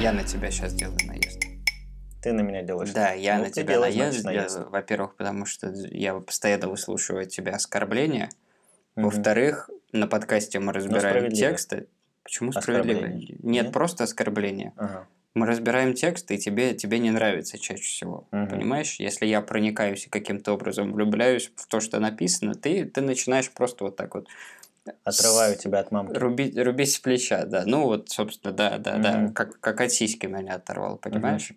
Я на тебя сейчас делаю наезд. Ты на меня делаешь. Да, я Ну, на тебя делай, наезд. наезд. Я- Во-первых, потому что я постоянно выслушиваю от тебя оскорбления. Мгм. Во-вторых, на подкасте мы разбираем тексты. Почему справедливо? Оскорбление. Нет, Нет? просто оскорбление. Ага. Мы разбираем тексты, и тебе, тебе не нравится чаще всего. Мгм. Понимаешь? Если я проникаюсь и каким-то образом влюбляюсь в то, что написано, ты, ты начинаешь просто вот так вот Отрываю тебя от мамки. рубить, рубить с плеча, да. Ну вот, собственно, да, да, да. Мгм. Как, как от сиськи меня оторвал, понимаешь?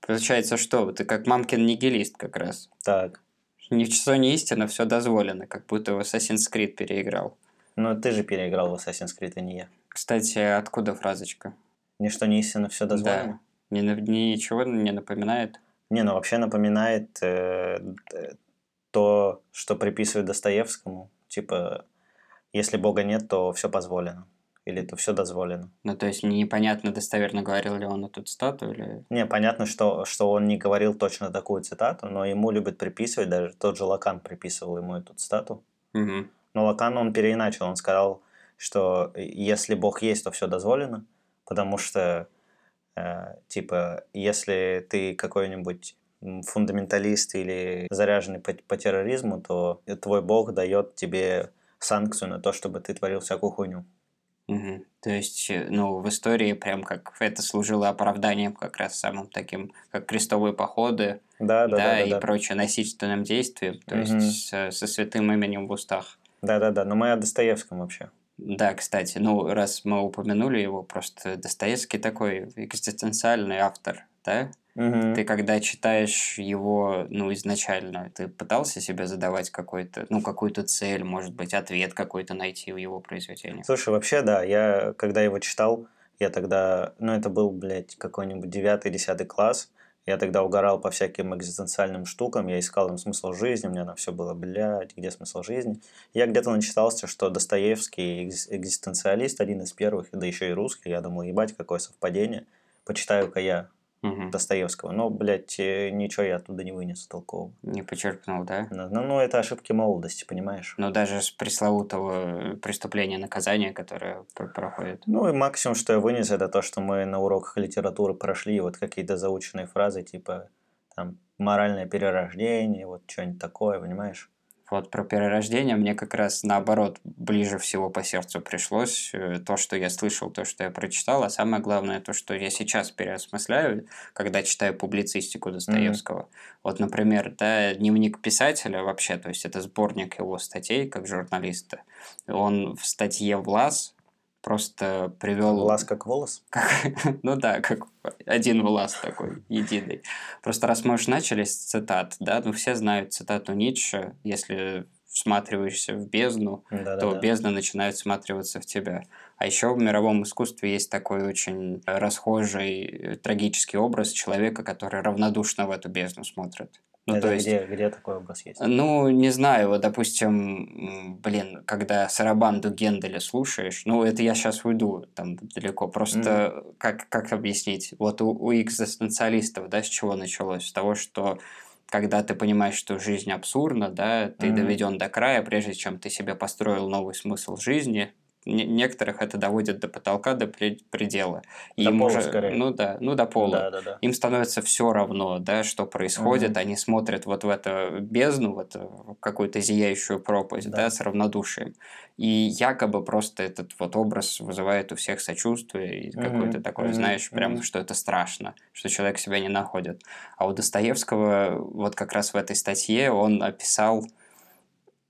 Получается, что? Ты как мамкин нигилист как раз. Так. Ничто не истина, все дозволено, как будто в Assassin's Creed переиграл. Ну, ты же переиграл в Assassin's Creed, а не я. Кстати, откуда фразочка? Ничто не истинно, все дозволено. Да. Ни- ничего не напоминает? Не, ну вообще напоминает э, то, что приписывают Достоевскому. Типа, если Бога нет, то все позволено. Или то все дозволено. Ну, то есть непонятно, достоверно говорил ли он эту цитату, или... Не, понятно, что, что он не говорил точно такую цитату, но ему любят приписывать, даже тот же Лакан приписывал ему эту цитату. Мгм. Но Лакан он переиначил, он сказал, что если Бог есть, то все дозволено, потому что, э, типа, если ты какой-нибудь фундаменталист или заряженный по, по терроризму, то твой Бог дает тебе санкцию на то, чтобы ты творил всякую хуйню. Мгм. То есть, э, ну, в истории прям как это служило оправданием как раз самым таким, как крестовые походы, Да, да, да, да, и да. прочее насильственным действием, то Мгм. есть со, со святым именем в устах. Да, да, да. Но мы о Достоевском вообще. Да, кстати, ну, раз мы упомянули его, просто Достоевский такой экзистенциальный автор, да? Мгм. Ты когда читаешь его, ну, изначально, ты пытался себе задавать какой-то, ну, какую-то цель, может быть, ответ какой-то найти в его произведениях? Слушай, вообще, да, я когда его читал, я тогда, ну, это был, блядь, какой-нибудь девятый, десятый класс, я тогда угорал по всяким экзистенциальным штукам, я искал им смысл жизни, у меня на все было, блядь, где смысл жизни? Я где-то начитался, что Достоевский экз- экзистенциалист, один из первых, да еще и русский, я думал, ебать, какое совпадение, почитаю-ка я Мгм. Достоевского, но, блядь, э, ничего я оттуда не вынес толкового. Не подчеркнул, да? Ну, ну, это ошибки молодости, понимаешь? Но даже с пресловутого преступления наказания, которое пр- проходит. Ну и максимум, что я вынес, это то, что мы на уроках литературы прошли вот какие-то заученные фразы, типа там моральное перерождение, вот что-нибудь такое, понимаешь? Вот про перерождение мне как раз наоборот ближе всего по сердцу пришлось. э, То, что я слышал, то, что я прочитал, а самое главное, то, что я сейчас переосмысляю, когда читаю публицистику Достоевского. Вот, например, да, дневник писателя вообще, то есть это сборник его статей как журналиста. Он в статье «Влас» просто привел... Глаз как волос. Как, ну да, как один влас такой, единый. Просто раз мы уж начали с цитат, да, ну все знают цитату Ницше, если всматриваешься в бездну, Да, то бездна начинает всматриваться в тебя. А еще в мировом искусстве есть такой очень расхожий э, трагический образ человека, который равнодушно в эту бездну смотрит. Ну, Это то есть, где, где такой образ есть? ну, не знаю, вот, допустим, блин, когда Сарабанду Генделя слушаешь, ну, это я сейчас уйду там далеко, просто как, как объяснить? Вот у, у экзистенциалистов, да, с чего началось? С того, что когда ты понимаешь, что жизнь абсурдна, да, ты Мгм. доведен до края, прежде чем ты себе построил новый смысл жизни, некоторых это доводит до потолка, до пре- предела. И До им пола уже- скорее. Ну да, ну до пола Да, да, да. им становится все равно, да, что происходит, Мгм. они смотрят вот в эту бездну, в эту какую-то зияющую пропасть, да. Да. с равнодушием. И якобы просто этот вот образ вызывает у всех сочувствие и Мгм, какое-то такое, мгм, знаешь, прям, мгм. что это страшно, что человек себя не находит. А у Достоевского вот как раз в этой статье он описал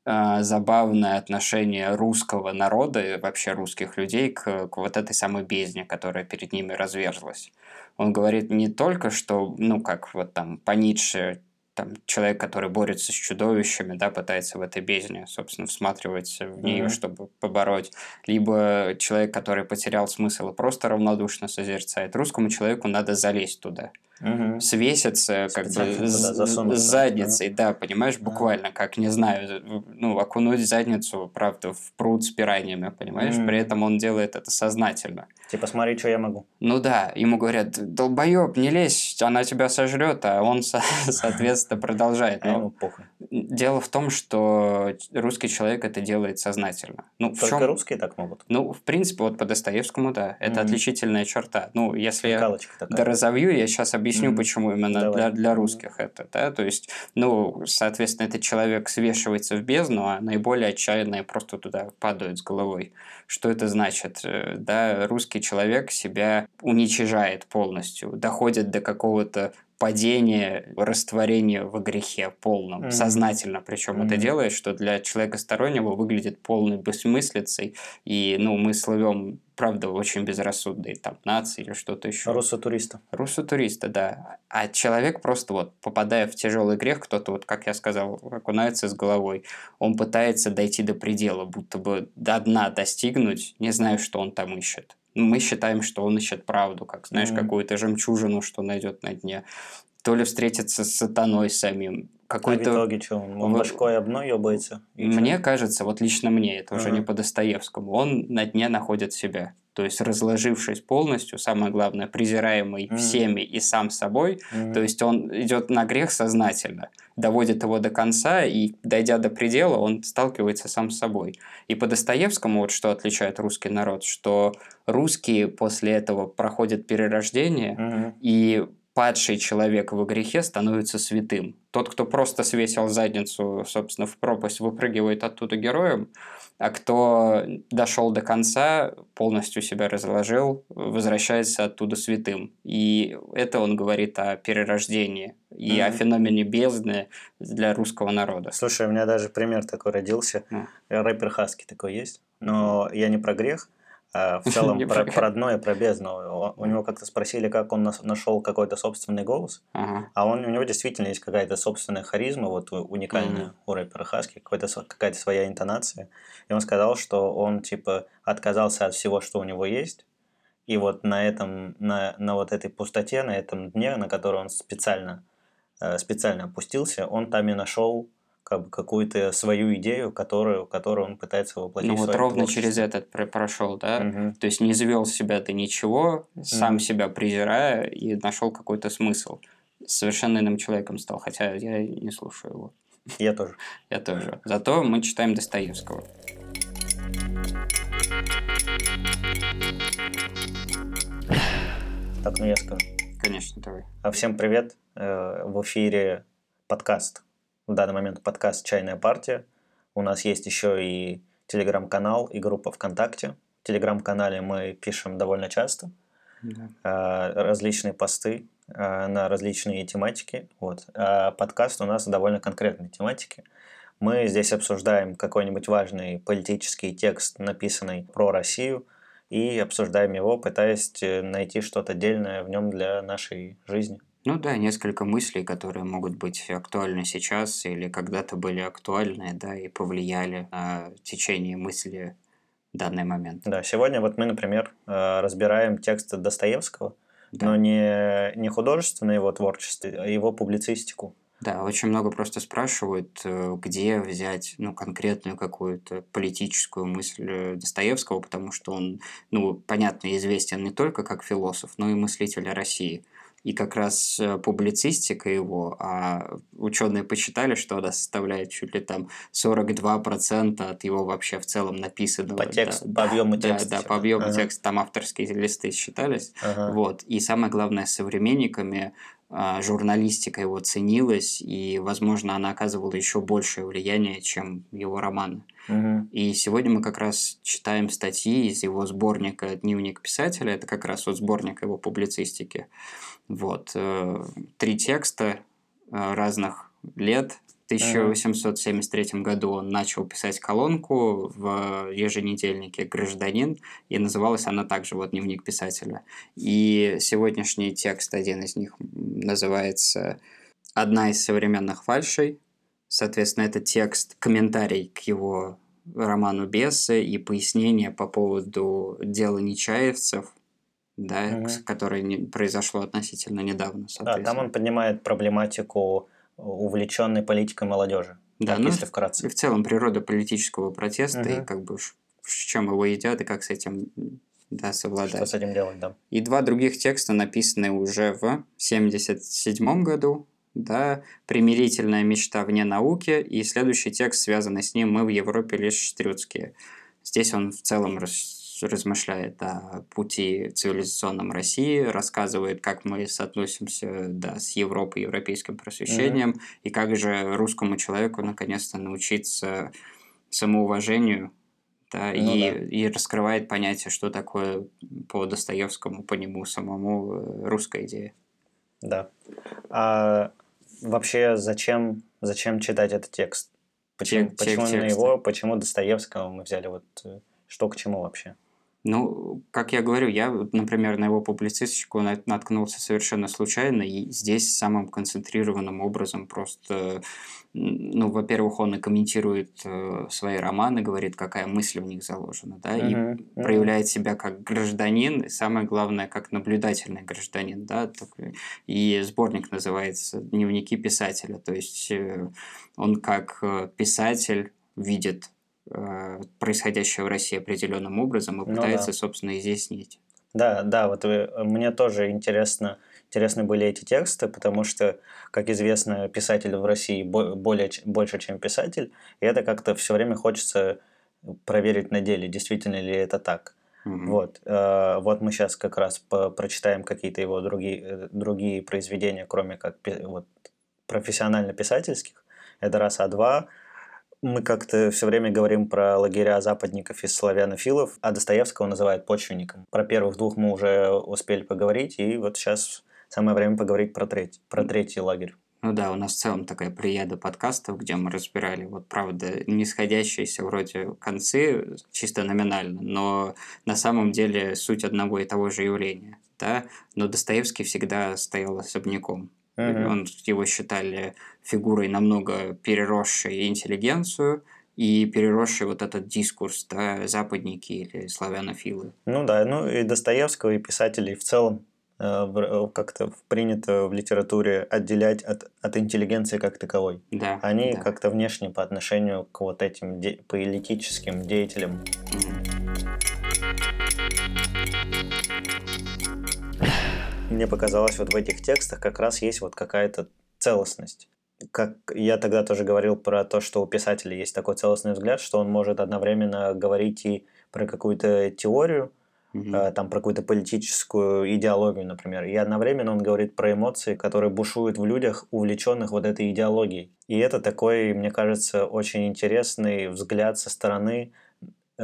забавное отношение русского народа и вообще русских людей к, к вот этой самой бездне, которая перед ними разверзлась. Он говорит не только, что, ну, как вот там по Ницше, там, человек, который борется с чудовищами, да, пытается в этой бездне, собственно, всматриваться в нее, Мгм. чтобы побороть, либо человек, который потерял смысл и просто равнодушно созерцает. Русскому человеку надо залезть туда Мгм. свеситься как бы с задницей, да, понимаешь, Ага. буквально, как, не знаю, ну, окунуть задницу, правда, в пруд с пираньями, понимаешь, Мгм. при этом он делает это сознательно. Типа, смотри, что я могу. Ну да, ему говорят, долбоеб, не лезь, она тебя сожрет, а он, со- соответственно, продолжает. А ему Но похуй. Дело в том, что русский человек это делает сознательно. Ну, в Только чем... русские так могут. Ну, в принципе, вот по Достоевскому, да, это Мгм. отличительная черта. Ну, если я такая. доразовью, я сейчас объясню, Мгм. почему именно Давай. для, для русских это, да, то есть, ну, соответственно, этот человек свешивается в бездну, а наиболее отчаянные просто туда падают с головой. Что это значит? Э, Да, русский человек себя уничижает полностью, доходит до какого-то падения, растворения во грехе полном, Мгм. сознательно причем это Мгм. делает, что для человека стороннего выглядит полной бессмыслицей, и, ну, мы словем, правда, очень безрассудной там нации или что-то еще. Руссо туриста. Руссо-туриста, да. А человек просто вот, попадая в тяжелый грех, кто-то вот, как я сказал, окунается с головой, он пытается дойти до предела, будто бы до дна достигнуть, не знаю, что он там ищет. Мы считаем, что он ищет правду, как, знаешь, Мгм. какую-то жемчужину, что найдет на дне. То ли встретиться с сатаной самим, А в какой-то... итоге что, он Вот- башкой об дно чё? Мне кажется, вот лично мне, это уже Ага. не по Достоевскому, он на дне находит себя. То есть, разложившись полностью, самое главное, презираемый Мгм. всеми и сам собой, Мгм. то есть он идет на грех сознательно, доводит его до конца, и дойдя до предела, он сталкивается сам с собой. И по Достоевскому, вот что отличает русский народ, что русские после этого проходят перерождение, Мгм. и падший человек во грехе становится святым. Тот, кто просто свесил задницу, собственно, в пропасть, выпрыгивает оттуда героем, а кто дошел до конца, полностью себя разложил, возвращается оттуда святым. И это он говорит о перерождении и о Мгм. феномене бездны для русского народа. Слушай, у меня даже пример такой родился. Ну. Рэпер Хаски такой есть. Но я не про грех, в целом про, про- дно и про бездну. У него как-то спросили, как он нашел какой-то собственный голос. Ага. А он, у него действительно есть какая-то собственная харизма, вот уникальная Мгм. у рэпера Хаски, какая-то своя интонация. И он сказал, что он типа отказался от всего, что у него есть, и вот на этом, на, на вот этой пустоте, на этом дне, на который он специально, э, специально опустился, он там и нашел как бы какую-то свою идею, которую, которую он пытается воплотить Ну вот ровно творчестве. через этот пр- прошел, да? Мгм. То есть не завел себя до ничего, сам Мгм. себя презирая и нашел какой-то смысл. Совершенно иным человеком стал, хотя я не слушаю его. Я тоже. Я тоже. Зато мы читаем Достоевского. Так, ну я скажу. Конечно, давай. А Всем привет. Э, В эфире подкаст. В данный момент подкаст «Чайная партия». У нас есть еще и телеграм-канал и группа ВКонтакте. В телеграм-канале мы пишем довольно часто Да. э, различные посты э, на различные тематики. Вот. А подкаст у нас довольно конкретной тематики. Мы здесь обсуждаем какой-нибудь важный политический текст, написанный про Россию, и обсуждаем его, пытаясь э, найти что-то дельное в нем для нашей жизни. Ну да, несколько мыслей, которые могут быть актуальны сейчас или когда-то были актуальны, да, и повлияли на течение мысли в данный момент. Да, сегодня вот мы, например, э, разбираем тексты Достоевского, Да. но не, не художественное его творчество, а его публицистику. Да, очень много просто спрашивают, э, где взять ну, конкретную какую-то политическую мысль э, Достоевского, потому что он, ну, понятно, известен не только как философ, но и мыслитель России. И как раз э, публицистика его, а ученые посчитали, что она составляет чуть ли там 42% от его вообще в целом написанного. По тексту, да, по объему да, текста, Да, типа. по объему Ага. текста, там авторские листы считались. Ага. Вот. И самое главное, современниками а, журналистика его ценилась, и, возможно, она оказывала еще большее влияние, чем его романы. И сегодня мы как раз читаем статьи из его сборника «Дневник писателя». Это как раз вот сборник его публицистики. Вот. э, Три текста э, разных лет. В 1873 году он начал писать колонку в еженедельнике «Гражданин», и называлась она также вот «Дневник писателя». И сегодняшний текст, один из них, называется «Одна из современных фальшей». Соответственно, это текст, комментарий к его роману «Бесы» и пояснение по поводу дела Нечаевцев, да, с- которое не- произошло относительно недавно, Да, там он поднимает проблематику увлеченной политикой молодежи. Да, так, ну, если И вкратце. в целом природа политического протеста и Мгм. как бы с чем его едят и как с этим да, совладать. Что с этим делать, да. И два других текста написаны уже в 77 году, да, примирительная мечта вне науки, и следующий текст, связанный с ним, мы в Европе лишь штрюцкие. Здесь он в целом размышляет о пути цивилизационном России, рассказывает, как мы соотносимся да, с Европой, европейским просвещением, mm-hmm. и как же русскому человеку наконец-то научиться самоуважению, да, ну, и, да. и раскрывает понятие, что такое по Достоевскому, по нему самому э, русская идея. Да. А вообще зачем, зачем читать этот текст? Почему, Тек, почему именно его, почему Достоевского мы взяли? Вот э, что к чему вообще? Ну, как я говорю, я, например, на его публицистику наткнулся совершенно случайно, и здесь самым концентрированным образом просто, ну, во-первых, он и комментирует э, свои романы, говорит, какая мысль в них заложена, да, uh-huh, и uh-huh. проявляет себя как гражданин, и самое главное, как наблюдательный гражданин, да, и сборник называется «Дневники писателя», то есть э, он как э, писатель видит происходящее в России определенным образом и пытается, ну, да. собственно, изъяснить. Да, да, вот вы, мне тоже интересно, интересны были эти тексты, потому что, как известно, писатель в России более, больше, чем писатель, и это как-то все время хочется проверить на деле, действительно ли это так. Mm-hmm. Вот, э, вот мы сейчас как раз по- прочитаем какие-то его другие, э, другие произведения, кроме как вот, профессионально-писательских. Это раз, а два – мы как-то все время говорим про лагеря западников и славянофилов, а Достоевского называют почвенником. Про первых двух мы уже успели поговорить, и вот сейчас самое время поговорить про, треть, про третий лагерь. Ну да, у нас в целом такая прияда подкастов, где мы разбирали, вот правда, нисходящиеся вроде концы, чисто номинально, но на самом деле суть одного и того же явления, да, но Достоевский всегда стоял особняком. Uh-huh. Он, его считали фигурой намного переросшей интеллигенцию и переросший вот этот дискурс, да, западники или славянофилы. Ну да, ну и Достоевского, и писателей в целом э, как-то принято в литературе отделять от, от интеллигенции как таковой. Да, Они да. как-то внешне по отношению к вот этим де- политическим деятелям. Мне показалось, вот в этих текстах как раз есть вот какая-то целостность. Как я тогда тоже говорил про то, что у писателя есть такой целостный взгляд, что он может одновременно говорить и про какую-то теорию, э, там про какую-то политическую идеологию, например, и одновременно он говорит про эмоции, которые бушуют в людях, увлеченных вот этой идеологией. И это такой, мне кажется, очень интересный взгляд со стороны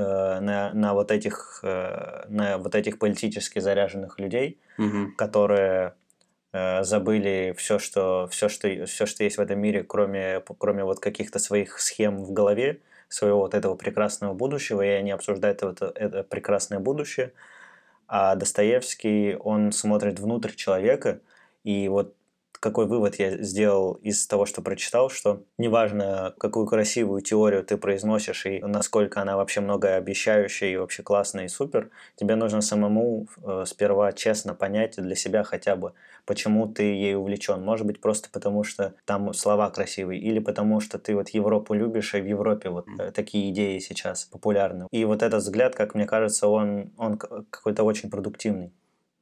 на, на вот этих э, на вот этих политически заряженных людей, mm-hmm. которые Э, забыли все, что, все, что, все, что есть в этом мире, кроме, кроме вот каких-то своих схем в голове, своего вот этого прекрасного будущего, и они обсуждают это, это прекрасное будущее. А Достоевский, он смотрит внутрь человека, и вот какой вывод я сделал из того, что прочитал, что неважно, какую красивую теорию ты произносишь и насколько она вообще многообещающая и вообще классная и супер, тебе нужно самому э, сперва честно понять для себя хотя бы, почему ты ей увлечен. Может быть, просто потому, что там слова красивые, или потому, что ты вот Европу любишь, и в Европе вот э, такие идеи сейчас популярны. И вот этот взгляд, как мне кажется, он, он какой-то очень продуктивный.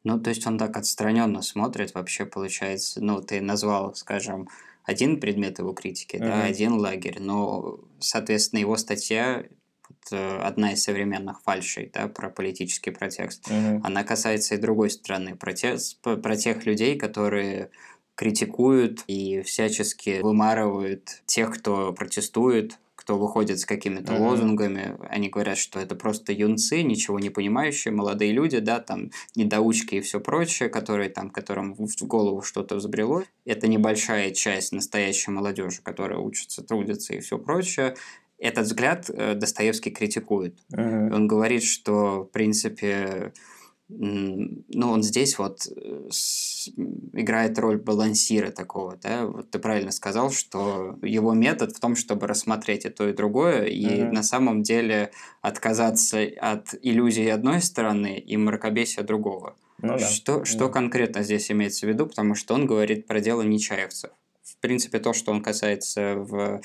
Ну, то есть он так отстраненно смотрит, вообще получается, ну, ты назвал, скажем, один предмет его критики, mm-hmm. да, один лагерь, но, соответственно, его статья вот, э, одна из современных фальшей, да, про политический протест, mm-hmm. она касается и другой стороны, про, те, про тех людей, которые критикуют и всячески вымарывают тех, кто протестует, кто выходит с какими-то mm-hmm. лозунгами, они говорят, что это просто юнцы, ничего не понимающие, молодые люди, да, там недоучки и все прочее, которые там, которым в голову что-то взбрело. Это небольшая часть настоящей молодежи, которая учится, трудится и все прочее. Этот взгляд э, Достоевский критикует. Mm-hmm. Он говорит, что, в принципе, ну, он здесь вот э, играет роль балансира такого, да, вот ты правильно сказал, что его метод в том, чтобы рассмотреть и то, и другое, и mm-hmm. на самом деле отказаться от иллюзии одной стороны и мракобесия другого. Ну, да. Что, что да. конкретно здесь имеется в виду, потому что он говорит про дело нечаевцев. В принципе, то, что он касается в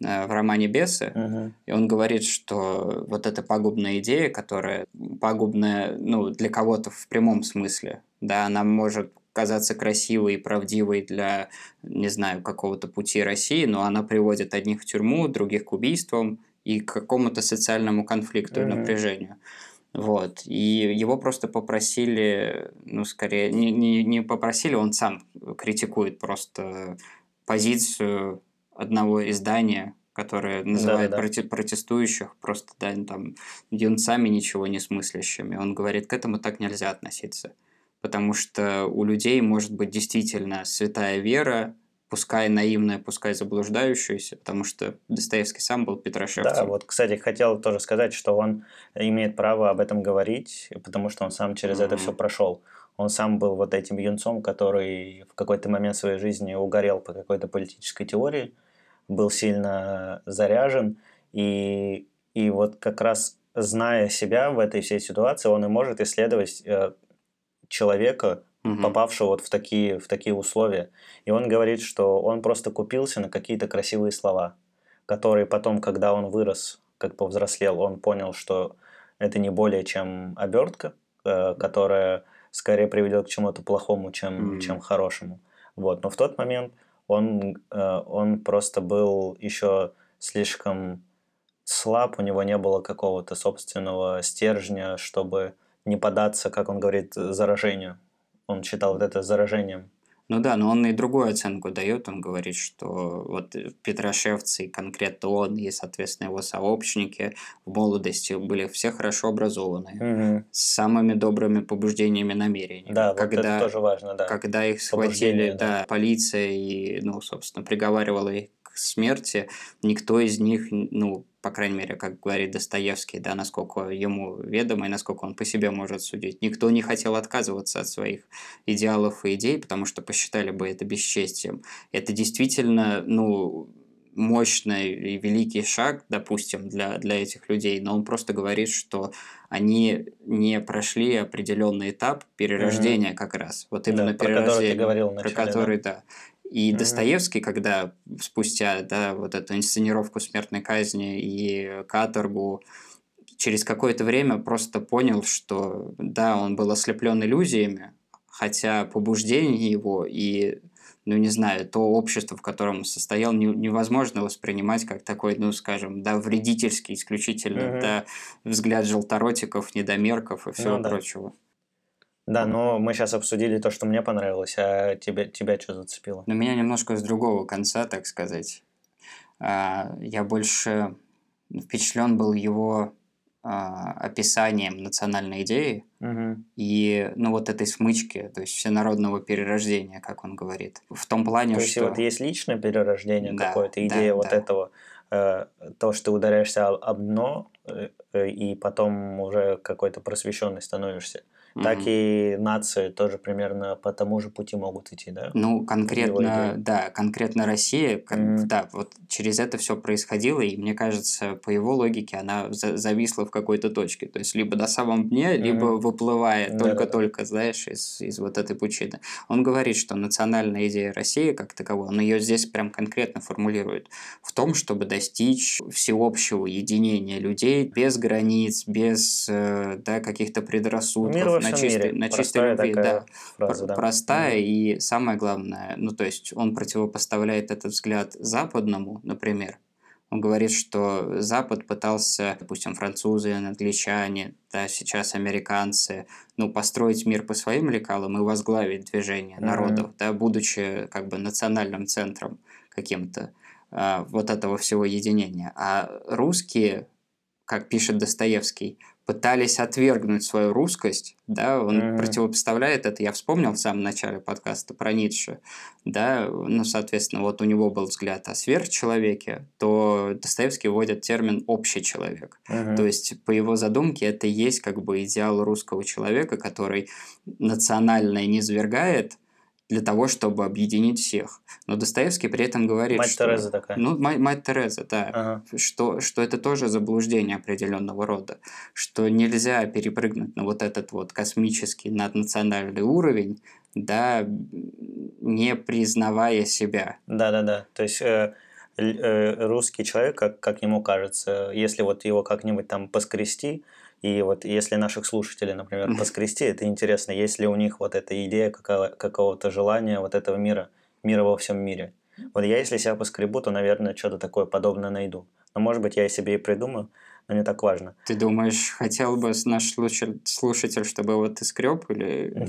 Э, в романе «Бесы», угу. и он говорит, что вот эта пагубная идея, которая пагубная ну, для кого-то в прямом смысле, да, она может казаться красивой и правдивой для, не знаю, какого-то пути России, но она приводит одних в тюрьму, других к убийствам и к какому-то социальному конфликту mm-hmm. и напряжению. Вот. И его просто попросили, ну, скорее, не, не, не попросили, он сам критикует просто позицию одного издания, которое называет да, да. протестующих просто да, там, юнцами ничего не смыслящими. Он говорит, к этому так нельзя относиться. Потому что у людей может быть действительно святая вера, пускай наивная, пускай заблуждающаяся, потому что Достоевский сам был Петрошевцем. Да, вот, кстати, хотел тоже сказать, что он имеет право об этом говорить, потому что он сам через mm-hmm. это все прошел. Он сам был вот этим юнцом, который в какой-то момент своей жизни угорел по какой-то политической теории, был сильно заряжен, и, и вот как раз зная себя в этой всей ситуации, он и может исследовать э, человека, угу. попавшего вот в такие, в такие условия. И он говорит, что он просто купился на какие-то красивые слова, которые потом, когда он вырос, как повзрослел, он понял, что это не более чем обертка, э, которая скорее приведет к чему-то плохому, чем, mm чем хорошему. Вот. Но в тот момент он, э, он просто был еще слишком слаб, у него не было какого-то собственного стержня, чтобы не податься, как он говорит, заражению. Он считал вот это заражением. Ну да, но он и другую оценку дает. Он говорит, что вот Петрошевцы, конкретно он и, соответственно, его сообщники в молодости были все хорошо образованные, угу. с самыми добрыми побуждениями намерениями. Да, когда, вот это тоже важно, да. Когда их схватили, да, да, полиция и, ну, собственно, приговаривала их смерти, никто из них, ну, по крайней мере, как говорит Достоевский, да, насколько ему ведомо и насколько он по себе может судить. Никто не хотел отказываться от своих идеалов и идей, потому что посчитали бы это бесчестием. Это действительно, ну, мощный и великий шаг, допустим, для, для этих людей, но он просто говорит, что они не прошли определенный этап перерождения mm-hmm. как раз. Вот именно да, перерождение. Про который ты говорил вначале, про который, да. да и mm-hmm. Достоевский, когда спустя да, вот эту инсценировку смертной казни и каторгу, через какое-то время просто понял, что да, он был ослеплен иллюзиями, хотя побуждение его и ну, не знаю, то общество, в котором он состоял, не, невозможно воспринимать как такой, ну, скажем, да, вредительский исключительно, mm-hmm. да, взгляд желторотиков, недомерков и всего ну, да. прочего. Да, но мы сейчас обсудили то, что мне понравилось, а тебя, тебя что зацепило? Ну, меня немножко с другого конца, так сказать. А, я больше впечатлен был его а, описанием национальной идеи угу. и ну вот этой смычки, то есть всенародного перерождения, как он говорит. В том плане, то что... есть вот есть личное перерождение да, какое-то, идея да, вот да. этого, э, то, что ты ударяешься об дно, э, и потом уже какой-то просвещенный становишься mm-hmm. так и нации тоже примерно по тому же пути могут идти, да? Ну, конкретно, да, конкретно Россия, mm-hmm. да, вот через это все происходило, и мне кажется, по его логике она зависла в какой-то точке, то есть либо до самом дне, mm-hmm. либо выплывая только-только, знаешь, из, из вот этой пучины. Он говорит, что национальная идея России как таковой, он ее здесь прям конкретно формулирует, в том, чтобы достичь всеобщего единения людей без границ, без э, да, каких-то предрассудков, Мир на чистой, на чистой любви, да. Фраза, да. Простая mm и самое главное, ну то есть он противопоставляет этот взгляд западному, например. Он говорит, что Запад пытался, допустим, французы, англичане, да, сейчас американцы, ну, построить мир по своим лекалам и возглавить движение mm-hmm. народов, да, будучи как бы национальным центром каким-то э, вот этого всего единения. А русские, как пишет Достоевский, пытались отвергнуть свою русскость, да, он mm-hmm. противопоставляет это, я вспомнил в самом начале подкаста про Ницше, да, ну, соответственно, вот у него был взгляд о сверхчеловеке, то Достоевский вводит термин «общий человек», mm-hmm. то есть по его задумке это и есть как бы идеал русского человека, который национальное не свергает, для того, чтобы объединить всех. Но Достоевский при этом говорит, мать что... Тереза такая. Ну, мать, мать Тереза, да. Ага. Что, что это тоже заблуждение определенного рода. Что нельзя перепрыгнуть на вот этот вот космический наднациональный уровень, да, не признавая себя. Да-да-да. То есть... Э э, русский человек, как, как ему кажется, если вот его как-нибудь там поскрести, и вот если наших слушателей, например, поскрести, это интересно, есть ли у них вот эта идея какого- какого-то желания вот этого мира, мира во всем мире. Вот я, если себя поскребу, то, наверное, что-то такое подобное найду. Но, может быть, я и себе и придумаю, но не так важно. Ты думаешь, хотел бы наш слушатель, чтобы его ты скреб или...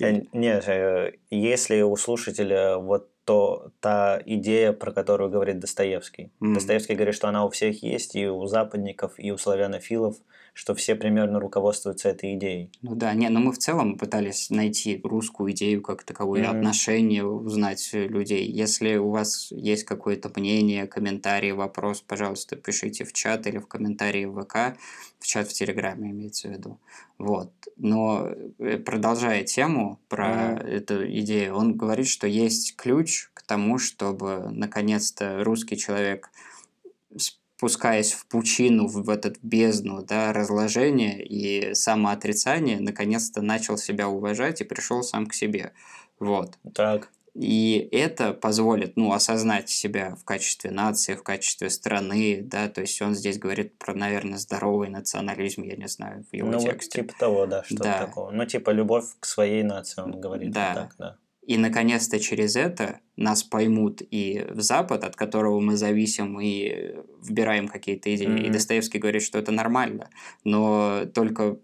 Э, Нет, э, если у слушателя вот то та идея, про которую говорит Достоевский. Достоевский говорит, что она у всех есть, и у западников, и у славянофилов, что все примерно руководствуются этой идеей. Ну да, не, но мы в целом пытались найти русскую идею как таковую, Мгм. отношение узнать людей. Если у вас есть какое-то мнение, комментарий, вопрос, пожалуйста, пишите в чат или в комментарии в ВК, в чат в Телеграме имеется в виду. Вот. Но э, продолжая тему про Мгм. эту идею, он говорит, что есть ключ к тому, чтобы наконец-то русский человек спускаясь в пучину, в этот бездну да, разложения и самоотрицания, наконец-то начал себя уважать и пришел сам к себе. Вот. Так. И это позволит, ну, осознать себя в качестве нации, в качестве страны, да, то есть он здесь говорит про, наверное, здоровый национализм, я не знаю, в его ну, вот тексте. типа того, да, что-то Да. такого. Ну, типа любовь к своей нации, он говорит. вот Да. Так, да. И, наконец-то, через это нас поймут и в Запад, от которого мы зависим, и вбираем какие-то идеи. И Мгм. Достоевский говорит, что это нормально. Но только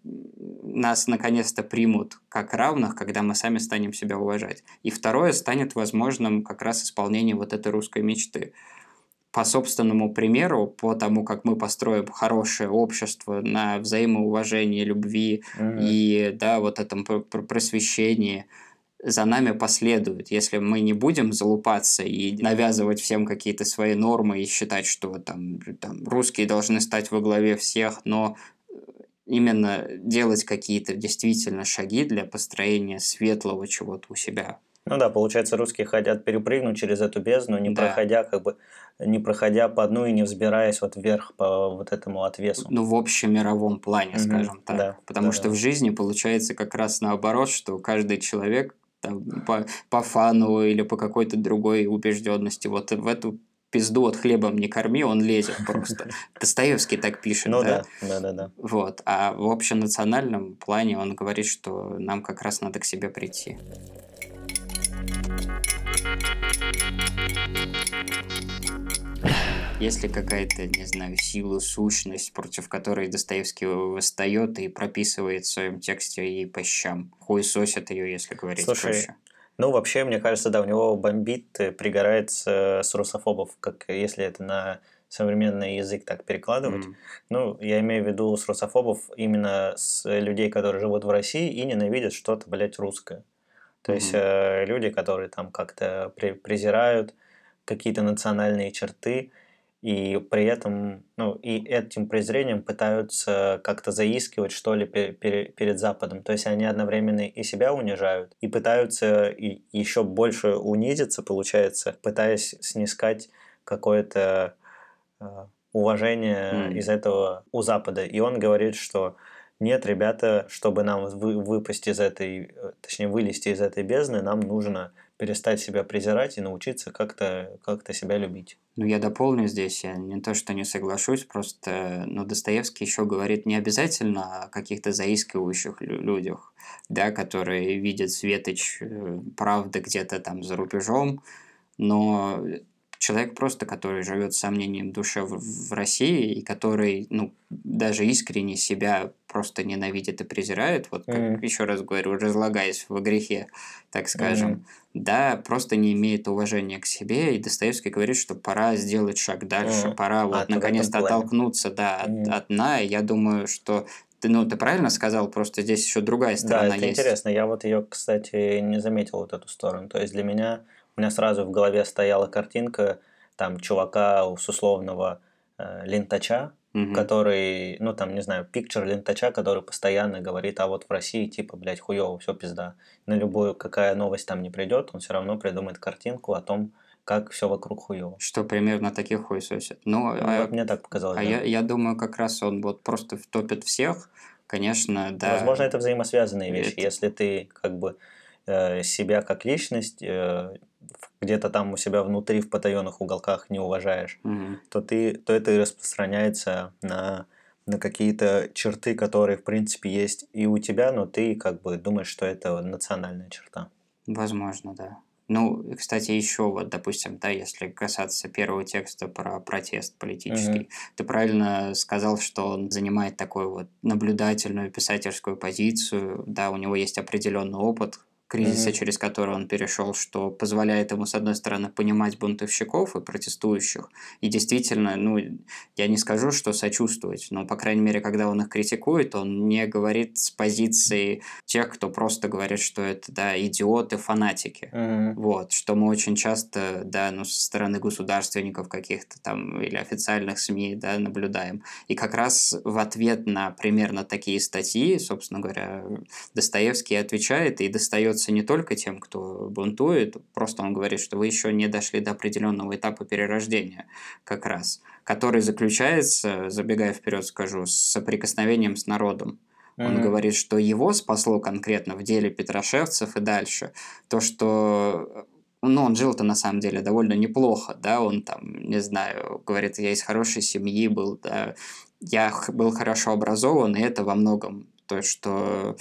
нас, наконец-то, примут как равных, когда мы сами станем себя уважать. И второе, станет возможным как раз исполнение вот этой русской мечты. По собственному примеру, по тому, как мы построим хорошее общество на взаимоуважении, любви, Мгм. и да, вот этом пр- пр- просвещении за нами последуют. Если мы не будем залупаться и навязывать всем какие-то свои нормы и считать, что там, там русские должны стать во главе всех, но э, именно делать какие-то действительно шаги для построения светлого чего-то у себя. Ну да, получается, русские хотят перепрыгнуть через эту бездну, не Да. проходя как бы, не проходя по дну и не взбираясь вот вверх по вот этому отвесу. Ну, в общемировом плане, Мгм, скажем так. да, Потому да, что да. в жизни получается как раз наоборот, что каждый человек там, по, по фану или по какой-то другой убежденности вот в эту пизду от хлебом не корми, он лезет просто. Достоевский так пишет, Ну да? да, да, да. Вот. А в общенациональном плане он говорит, что нам как раз надо к себе прийти. Есть ли какая-то, не знаю, сила, сущность, против которой Достоевский восстает и прописывает в своем тексте ей по щам? Хуесосит ее, если говорить Слушай, проще. Ну, вообще, мне кажется, да, у него бомбит, э, пригорает с, с русофобов, как если это на современный язык так перекладывать. М. Ну, я имею в виду с русофобов именно с людей, которые живут в России и ненавидят что-то, блядь, русское. То есть Мгм. э, люди, которые там как-то пре- презирают какие-то национальные черты, и при этом, ну, и этим презрением пытаются как-то заискивать, что ли, пе- пере- перед Западом. То есть они одновременно и себя унижают, и пытаются и еще больше унизиться, получается, пытаясь снискать какое-то э, уважение Мгм. из этого у Запада. И он говорит, что нет, ребята, чтобы нам вы- выпасть из этой, э, точнее, вылезти из этой бездны, нам нужно перестать себя презирать и научиться как-то как себя любить. Ну, я дополню здесь, я не то, что не соглашусь, просто, ну, Достоевский еще говорит не обязательно о каких-то заискивающих лю- людях, да, которые видят светоч э, правды где-то там за рубежом, но человек просто, который живет сомнением в душе в, в России и который, ну, даже искренне себя просто ненавидит и презирает, вот как, Мгм. еще раз говорю, разлагаясь во грехе, так скажем, Мгм. да, просто не имеет уважения к себе, и Достоевский говорит, что пора сделать шаг дальше, Мгм. пора А, вот в этом наконец-то оттолкнуться, да, от, Мгм. от дна, и я думаю, что ты, ну, ты правильно сказал, просто здесь еще другая Да, сторона это есть. интересно. Я вот ее, кстати, не заметил вот эту сторону. То есть для меня, у меня сразу в голове стояла картинка там чувака с условного э, лентача, Мгм. который, ну там, не знаю, пикчер лентача, который постоянно говорит, а вот в России типа, блядь, хуево, все пизда. На любую, какая новость там не придет, он все равно придумает картинку о том, как все вокруг хуево. Что примерно таких хуесосит. Ну, Ну, а, вот мне так показалось. а да. я, я думаю, как раз он вот просто втопит всех, конечно, да. Возможно, это взаимосвязанные вещи. Это- Если ты как бы э, себя как личность э, где-то там у себя внутри в потаенных уголках не уважаешь, Мгм. то ты, то это и распространяется на на какие-то черты, которые в принципе есть и у тебя, но ты как бы думаешь, что это национальная черта. Возможно, да. Ну, кстати, еще вот, допустим, да, если касаться первого текста про протест политический, ты правильно сказал, что он занимает такую вот наблюдательную писательскую позицию, да, у него есть определенный опыт кризиса, Мгм. через который он перешел, что позволяет ему, с одной стороны, понимать бунтовщиков и протестующих, и действительно, ну, я не скажу, что сочувствовать, но, по крайней мере, когда он их критикует, он не говорит с позиции тех, кто просто говорит, что это, да, идиоты, фанатики. Мгм. Вот, что мы очень часто, да, ну, со стороны государственников каких-то там или официальных СМИ, да, наблюдаем. И как раз в ответ на примерно такие статьи, собственно говоря, Достоевский отвечает и достается не только тем, кто бунтует, просто он говорит, что вы еще не дошли до определенного этапа перерождения как раз, который заключается, забегая вперед скажу, с соприкосновением с народом. Он Мгм. говорит, что его спасло конкретно в деле Петрошевцев и дальше. То, что ну, он жил-то на самом деле довольно неплохо, да, он там, не знаю, говорит, я из хорошей семьи был, да, я был хорошо образован, и это во многом то, что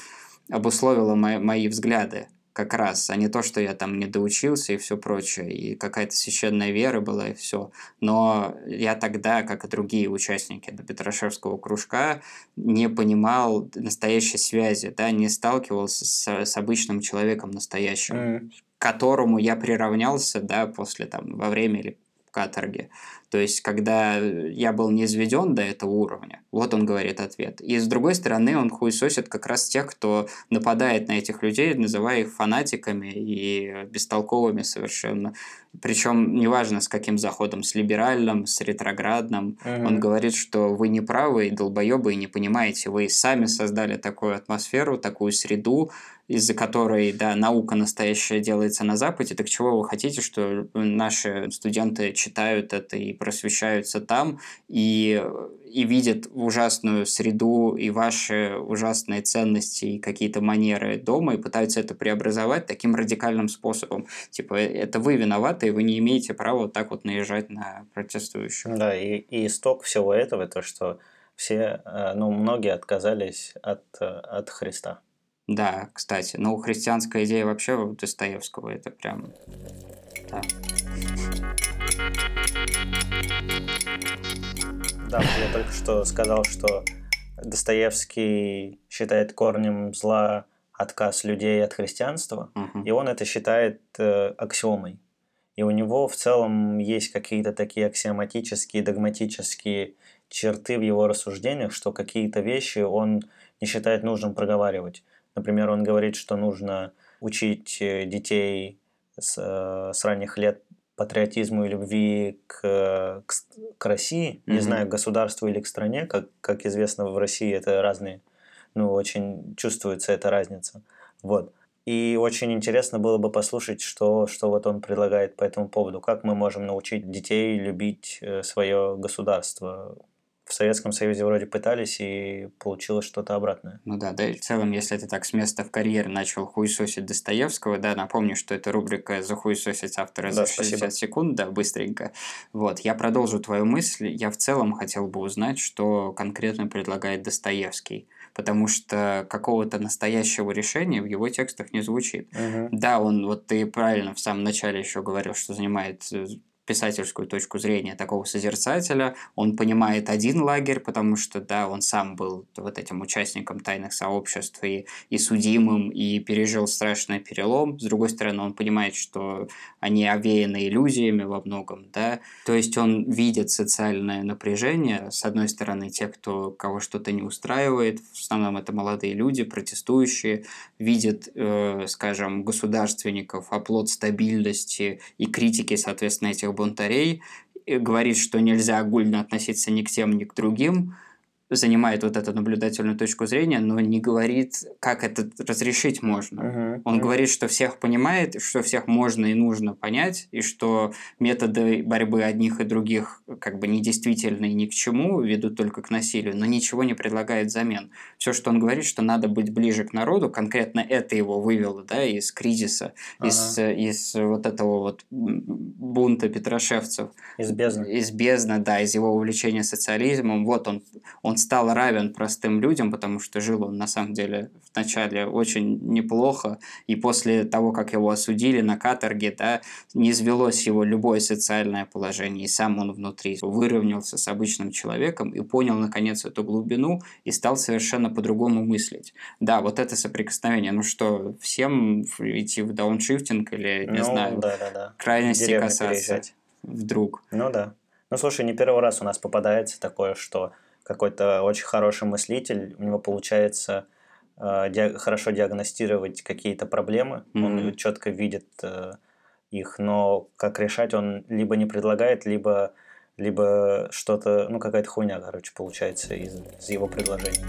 обусловило мои, мои взгляды как раз, а не то, что я там не доучился и все прочее, и какая-то священная вера была, и все. Но я тогда, как и другие участники Петрошевского кружка, не понимал настоящей связи, да, не сталкивался с, с обычным человеком настоящим, Мгм. к которому я приравнялся, да, после там, во время или каторги. То есть, когда я был не изведен до этого уровня, вот он говорит ответ. И с другой стороны, он хуесосит как раз тех, кто нападает на этих людей, называя их фанатиками и бестолковыми совершенно. Причем неважно с каким заходом, с либеральным, с ретроградным, Мгм. он говорит, что вы не правы и долбоебы, и не понимаете. Вы сами создали такую атмосферу, такую среду, из-за которой, да, наука настоящая делается на Западе. Так чего вы хотите, что наши студенты читают это и просвещаются там, и, и видят ужасную среду и ваши ужасные ценности и какие-то манеры дома, и пытаются это преобразовать таким радикальным способом. Типа, это вы виноваты, и вы не имеете права вот так вот наезжать на протестующих. Да, и, и исток всего этого то, что все, э, ну, многие отказались от, э, от Христа. Да, кстати. Ну, христианская идея вообще у Достоевского, это прям... Да. Да, я только что сказал, что Достоевский считает корнем зла отказ людей от христианства, Мгм. и он это считает э, аксиомой. И у него в целом есть какие-то такие аксиоматические, догматические черты в его рассуждениях, что какие-то вещи он не считает нужным проговаривать. Например, он говорит, что нужно учить э, детей с, э, с ранних лет патриотизму и любви к, э, к, к России, не Мгм. знаю, к государству или к стране, как, как известно, в России это разные, ну, очень чувствуется эта разница. Вот. И очень интересно было бы послушать, что, что вот он предлагает по этому поводу. Как мы можем научить детей любить свое государство? В Советском Союзе вроде пытались, и получилось что-то обратное. Ну да, да, и в целом, если ты так с места в карьер начал хуесосить Достоевского, да, напомню, что это рубрика «Захуесосить автора за Да, 60 спасибо. секунд», да, быстренько. Вот, я продолжу твою мысль. Я в целом хотел бы узнать, что конкретно предлагает Достоевский, потому что какого-то настоящего решения в его текстах не звучит. Мгм. Да, он, вот ты правильно в самом начале еще говорил, что занимает э, писательскую точку зрения такого созерцателя. Он понимает один лагерь, потому что, да, он сам был вот этим участником тайных сообществ и, и судимым, и пережил страшный перелом. С другой стороны, он понимает, что они овеяны иллюзиями во многом, да. То есть он видит социальное напряжение. С одной стороны, те, кто, кого что-то не устраивает, в основном это молодые люди, протестующие, видят, э, скажем, государственников, оплот стабильности и критики, соответственно, этих бунтарей, говорит, что нельзя огульно относиться ни к тем, ни к другим, занимает вот эту наблюдательную точку зрения, но не говорит, как это разрешить можно. Мгм. Он Мгм. говорит, что всех понимает, что всех можно и нужно понять, и что методы борьбы одних и других как бы недействительны и ни к чему, ведут только к насилию, но ничего не предлагает взамен. Все, что он говорит, что надо быть ближе к народу, конкретно это его вывело да, из кризиса, из, э, из вот этого вот бунта петрошевцев, Из бездны. из бездны, да, из его увлечения социализмом. Вот он, он стал равен простым людям, потому что жил он на самом деле вначале очень неплохо, и после того, как его осудили на каторге, да, не извелось его любое социальное положение, и сам он внутри выровнялся с обычным человеком и понял, наконец, эту глубину и стал совершенно по-другому мыслить. Да, вот это соприкосновение, ну что, всем идти в дауншифтинг или, не ну, знаю, да, да, да. крайности касаться переезжать. вдруг. Ну да. Ну слушай, не первый раз у нас попадается такое, что какой-то очень хороший мыслитель, у него получается э, диа- хорошо диагностировать какие-то проблемы, он Мгм. четко видит э, их, но как решать он либо не предлагает, либо либо что-то, ну какая-то хуйня, короче, получается из, из его предложений.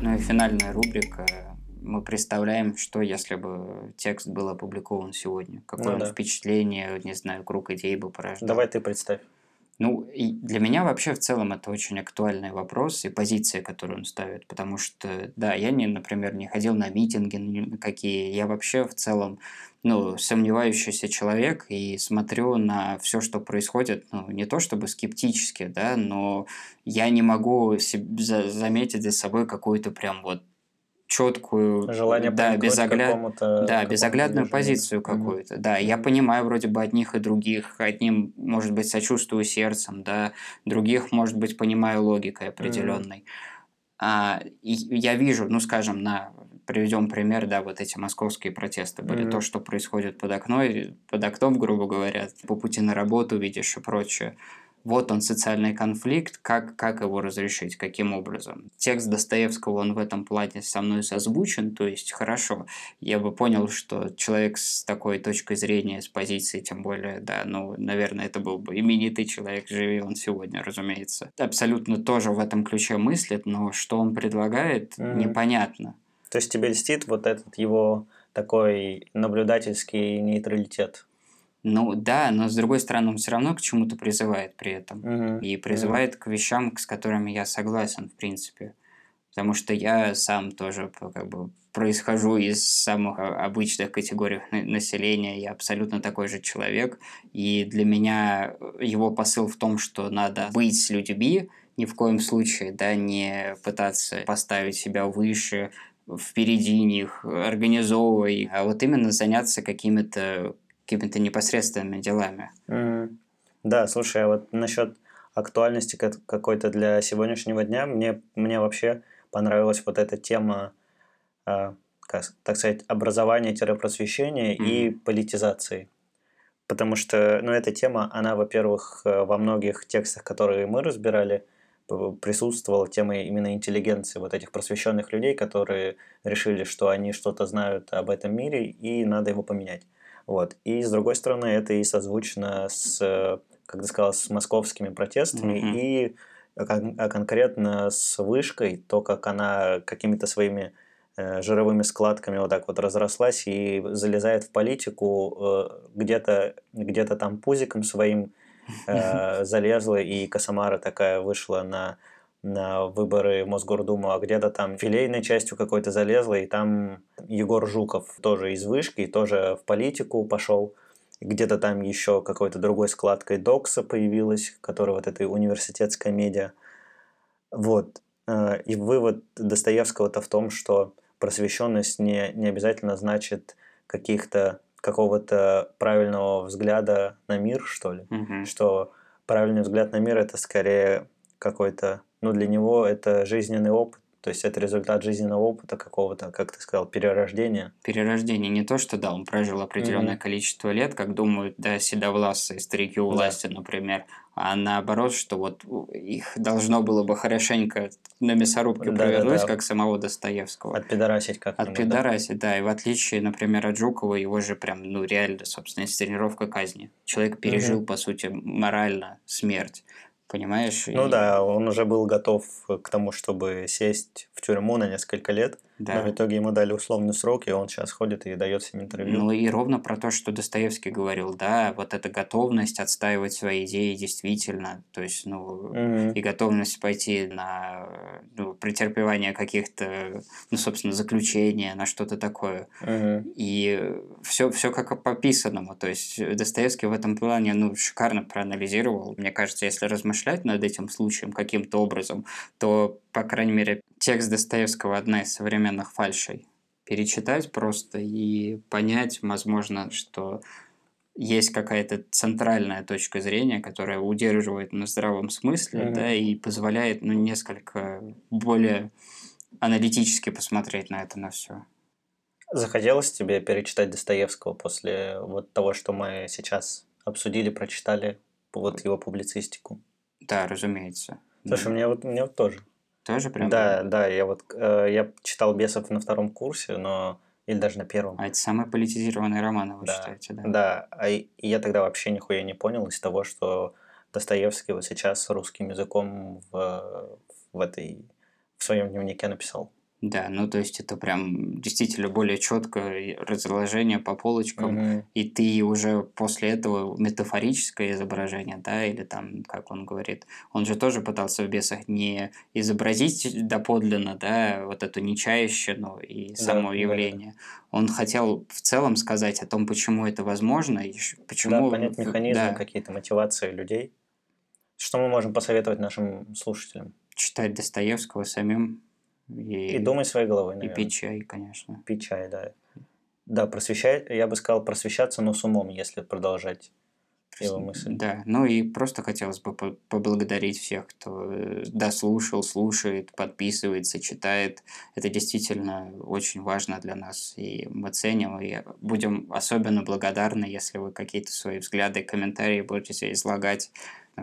Ну и финальная рубрика. Мы представляем, что если бы текст был опубликован сегодня. Какое Ну да. впечатление, не знаю, круг идей бы порождал. Давай ты представь. Ну, и для меня вообще в целом это очень актуальный вопрос и позиция, которую он ставит, потому что, да, я, не, например, не ходил на митинги какие, я вообще в целом, ну, сомневающийся человек и смотрю на все, что происходит, ну, не то чтобы скептически, да, но я не могу себ- за- заметить за собой какую-то прям вот четкую, Желание да, безогляд... Да, безоглядную движению. позицию какую-то. Да, я понимаю вроде бы одних и других. Одним, может быть, сочувствую сердцем, да, других, может быть, понимаю логикой определенной. А, и я вижу, ну, скажем, на приведем пример, да, вот эти московские протесты были, Мгм. то, что происходит под окном, под окном, грубо говоря, по пути на работу видишь и прочее. Вот он, социальный конфликт, как, как его разрешить, каким образом. Текст Достоевского, он в этом плане со мной созвучен, то есть хорошо. Я бы понял, что человек с такой точкой зрения, с позиции, тем более, да, ну, наверное, это был бы именитый человек, живи он сегодня, разумеется. Абсолютно тоже в этом ключе мыслит, но что он предлагает, Мгм. непонятно. То есть тебе льстит вот этот его такой наблюдательский нейтралитет. Ну да, но с другой стороны, он все равно к чему-то призывает при этом. Мгм. И призывает к вещам, с которыми я согласен, в принципе. Потому что я сам тоже как бы происхожу из самых а, обычных категорий на- населения. Я абсолютно такой же человек. И для меня э, его посыл в том, что надо быть с людьми, ни в коем случае, да, не пытаться поставить себя выше, впереди них, организовывая их, а вот именно заняться какими-то какими-то непосредственными делами. Мгм. Да, слушай, а вот насчет актуальности ка- какой-то для сегодняшнего дня, мне, мне вообще понравилась вот эта тема, а, как, так сказать, образования-просвещения и политизации. Потому что, ну, эта тема, она, во-первых, э, во многих текстах, которые мы разбирали, присутствовала тема именно интеллигенции, вот этих просвещенных людей, которые решили, что они что-то знают об этом мире, и надо его поменять. Вот. И с другой стороны, это и созвучно с, э, как ты сказал, с московскими протестами Мгм. и а конкретно с вышкой, то, как она какими-то своими э, жировыми складками вот так вот разрослась и залезает в политику, э, где-то где там пузиком своим залезла, и Косомара такая вышла на, на выборы в Мосгордуму, а где-то там филейной частью какой-то залезла, и там Егор Жуков тоже из вышки, тоже в политику пошел. Где-то там еще какой-то другой складкой Докса появилась, которая вот этой университетская медиа. Вот. Э, И вывод Достоевского-то в том, что просвещенность не, не обязательно значит каких-то какого-то правильного взгляда на мир, что ли Мгм. что правильный взгляд на мир это скорее какой-то, ну для него это жизненный опыт, То есть это результат жизненного опыта какого-то, как ты сказал, перерождения. Перерождение не то, что да, он прожил определенное Мгм. количество лет, как думают да, седовласые старики у Да. власти, например, а наоборот, что вот их должно было бы хорошенько на мясорубке Да-да-да. провернуть, как самого Достоевского. Отпидорасить как-нибудь. От да? пидораси, да. И в отличие, например, от Жукова, его же прям, ну, реально, собственно, инсценировка казни. Человек пережил, по сути, морально смерть. Понимаешь? Ну И- да, он уже был готов к тому, чтобы сесть в тюрьму на несколько лет, да. но в итоге ему дали условный срок, и он сейчас ходит и дает всем интервью. Ну и ровно про то, что Достоевский говорил, да, вот эта готовность отстаивать свои идеи действительно, то есть, ну, Мгм. и готовность пойти на ну, претерпевание каких-то, ну, собственно, заключения, на что-то такое. Мгм. И все, все как по писанному. То есть Достоевский в этом плане ну, шикарно проанализировал. Мне кажется, если размышлять над этим случаем каким-то образом, то, по крайней мере, текст Достоевского одна из современных фальшей. Перечитать просто и понять, возможно, что есть какая-то центральная точка зрения, которая удерживает на здравом смысле, Мгм. да, и позволяет, ну, несколько более аналитически посмотреть на это на все. Захотелось тебе перечитать Достоевского после вот того, что мы сейчас обсудили, прочитали, вот его публицистику? Да, разумеется. Слушай, Ну, мне вот, мне вот тоже. Тоже прям. Да, да, я вот э, я читал Бесов на втором курсе, но или даже на первом. А это самый политизированный роман, вы Да, считаете, да? Да, а я тогда вообще нихуя не понял из того, что Достоевский вот сейчас русским языком в, в этой в своем дневнике написал. Да, ну то есть это прям действительно более четкое разложение по полочкам, Мгм. и ты уже после этого метафорическое изображение, да, или там, как он говорит, он же тоже пытался в бесах не изобразить доподлинно, да, вот эту нечаянщину и само да, да. явление. Он хотел в целом сказать о том, почему это возможно, и почему... Да, понять механизмы, да, какие-то мотивации людей. Что мы можем посоветовать нашим слушателям? читать Достоевского самим и, И думать своей головой, и наверное. пить чай, конечно. Пить чай, да. Да, просвещать, я бы сказал, просвещаться, но с умом, если продолжать его мысль. Да, ну и просто хотелось бы по- поблагодарить всех, кто э, дослушал, слушает, подписывается, читает. Это действительно очень важно для нас, и мы ценим, и будем особенно благодарны, если вы какие-то свои взгляды, комментарии будете излагать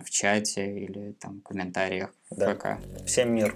в чате или там в комментариях в Да. ВК. Всем мир.